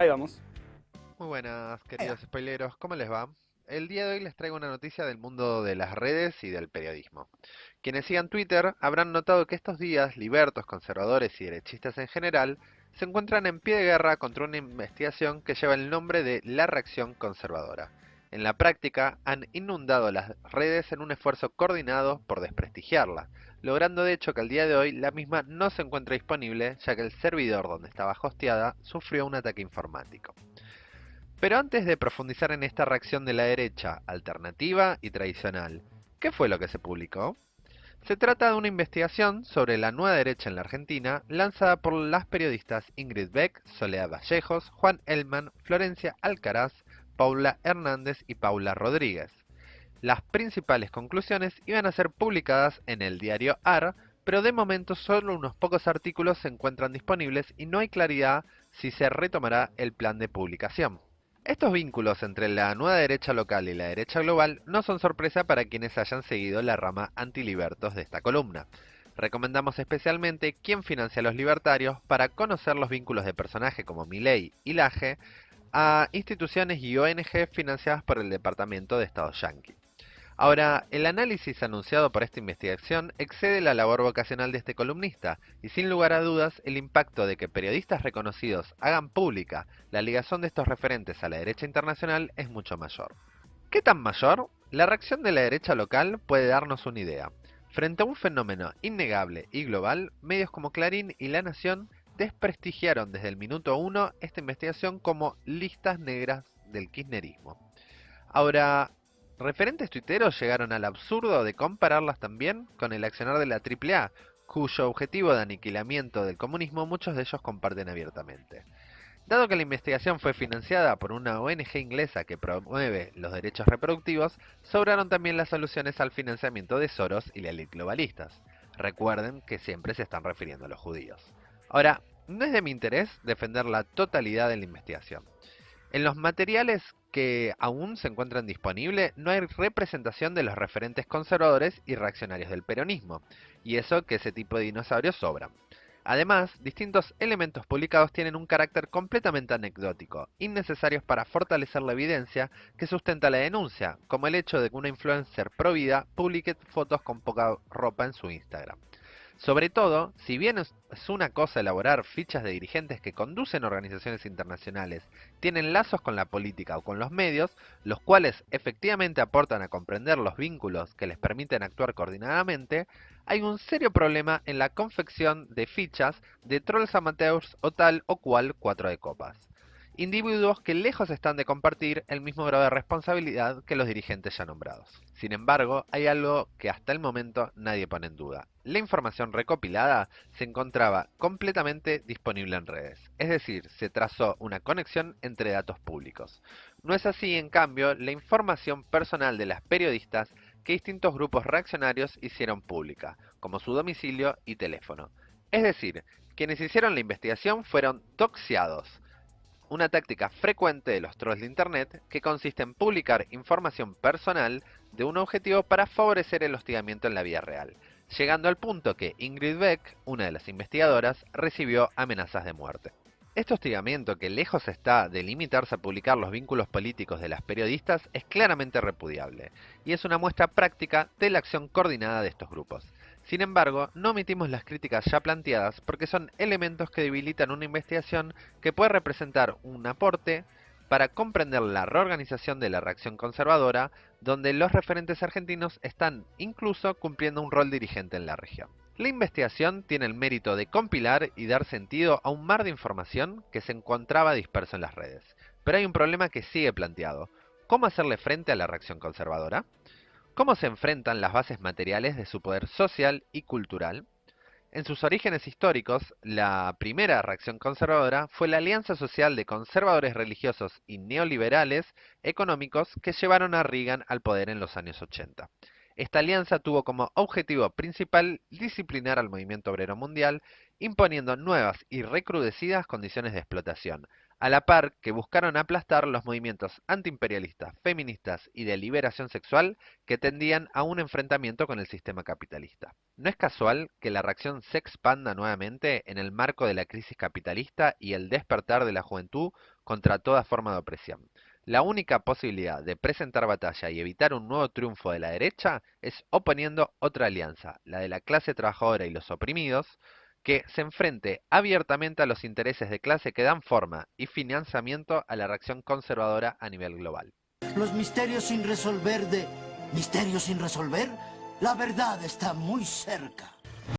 Ahí vamos. Muy buenas, queridos spoileros, ¿cómo les va? El día de hoy les traigo una noticia del mundo de las redes y del periodismo. Quienes sigan Twitter habrán notado que estos días libertos, conservadores y derechistas en general se encuentran en pie de guerra contra una investigación que lleva el nombre de la reacción conservadora. En la práctica han inundado las redes en un esfuerzo coordinado por desprestigiarla, logrando de hecho que al día de hoy la misma no se encuentra disponible ya que el servidor donde estaba hosteada sufrió un ataque informático. Pero antes de profundizar en esta reacción de la derecha alternativa y tradicional, ¿qué fue lo que se publicó? Se trata de una investigación sobre la nueva derecha en la Argentina lanzada por las periodistas Ingrid Beck, Soledad Vallejos, Juan Elman, Florencia Alcaraz, Paula Hernández y Paula Rodríguez. Las principales conclusiones iban a ser publicadas en el diario AR, pero de momento solo unos pocos artículos se encuentran disponibles y no hay claridad si se retomará el plan de publicación. Estos vínculos entre la nueva derecha local y la derecha global no son sorpresa para quienes hayan seguido la rama antilibertos de esta columna. Recomendamos especialmente quién financia a los libertarios para conocer los vínculos de personajes como Milley y Laje a instituciones y ONG financiadas por el Departamento de Estado Yankee. Ahora, el análisis anunciado por esta investigación excede la labor vocacional de este columnista y sin lugar a dudas el impacto de que periodistas reconocidos hagan pública la ligación de estos referentes a la derecha internacional es mucho mayor. ¿Qué tan mayor? La reacción de la derecha local puede darnos una idea. Frente a un fenómeno innegable y global, medios como Clarín y La Nación desprestigiaron desde el minuto uno esta investigación como listas negras del kirchnerismo. Ahora, Referentes tuiteros llegaron al absurdo de compararlas también con el accionar de la AAA, cuyo objetivo de aniquilamiento del comunismo muchos de ellos comparten abiertamente. Dado que la investigación fue financiada por una ONG inglesa que promueve los derechos reproductivos, sobraron también las soluciones al financiamiento de Soros y la elite globalistas. Recuerden que siempre se están refiriendo a los judíos. Ahora, no es de mi interés defender la totalidad de la investigación. En los materiales que aún se encuentran disponibles, no hay representación de los referentes conservadores y reaccionarios del peronismo, y eso que ese tipo de dinosaurios sobran. Además, distintos elementos publicados tienen un carácter completamente anecdótico, innecesarios para fortalecer la evidencia que sustenta la denuncia, como el hecho de que una influencer provida publique fotos con poca ropa en su Instagram. Sobre todo, si bien es una cosa elaborar fichas de dirigentes que conducen organizaciones internacionales, tienen lazos con la política o con los medios, los cuales efectivamente aportan a comprender los vínculos que les permiten actuar coordinadamente, hay un serio problema en la confección de fichas de trolls amateurs o tal o cual cuatro de copas individuos que lejos están de compartir el mismo grado de responsabilidad que los dirigentes ya nombrados. Sin embargo, hay algo que hasta el momento nadie pone en duda. La información recopilada se encontraba completamente disponible en redes, es decir, se trazó una conexión entre datos públicos. No es así, en cambio, la información personal de las periodistas que distintos grupos reaccionarios hicieron pública, como su domicilio y teléfono. Es decir, quienes hicieron la investigación fueron doxiados, una táctica frecuente de los trolls de Internet que consiste en publicar información personal de un objetivo para favorecer el hostigamiento en la vida real, llegando al punto que Ingrid Beck, una de las investigadoras, recibió amenazas de muerte. Este hostigamiento, que lejos está de limitarse a publicar los vínculos políticos de las periodistas, es claramente repudiable, y es una muestra práctica de la acción coordinada de estos grupos. Sin embargo, no omitimos las críticas ya planteadas porque son elementos que debilitan una investigación que puede representar un aporte para comprender la reorganización de la reacción conservadora, donde los referentes argentinos están incluso cumpliendo un rol dirigente en la región. La investigación tiene el mérito de compilar y dar sentido a un mar de información que se encontraba disperso en las redes. Pero hay un problema que sigue planteado. ¿Cómo hacerle frente a la reacción conservadora? Cómo se enfrentan las bases materiales de su poder social y cultural. En sus orígenes históricos, la primera reacción conservadora fue la alianza social de conservadores religiosos y neoliberales económicos que llevaron a Reagan al poder en los años 80. Esta alianza tuvo como objetivo principal disciplinar al movimiento obrero mundial, imponiendo nuevas y recrudecidas condiciones de explotación, a la par que buscaron aplastar los movimientos antiimperialistas, feministas y de liberación sexual que tendían a un enfrentamiento con el sistema capitalista. No es casual que la reacción se expanda nuevamente en el marco de la crisis capitalista y el despertar de la juventud contra toda forma de opresión. La única posibilidad de presentar batalla y evitar un nuevo triunfo de la derecha es oponiendo otra alianza, la de la clase trabajadora y los oprimidos, que se enfrente abiertamente a los intereses de clase que dan forma y financiamiento a la reacción conservadora a nivel global. Los misterios sin resolver de misterios sin resolver, la verdad está muy cerca.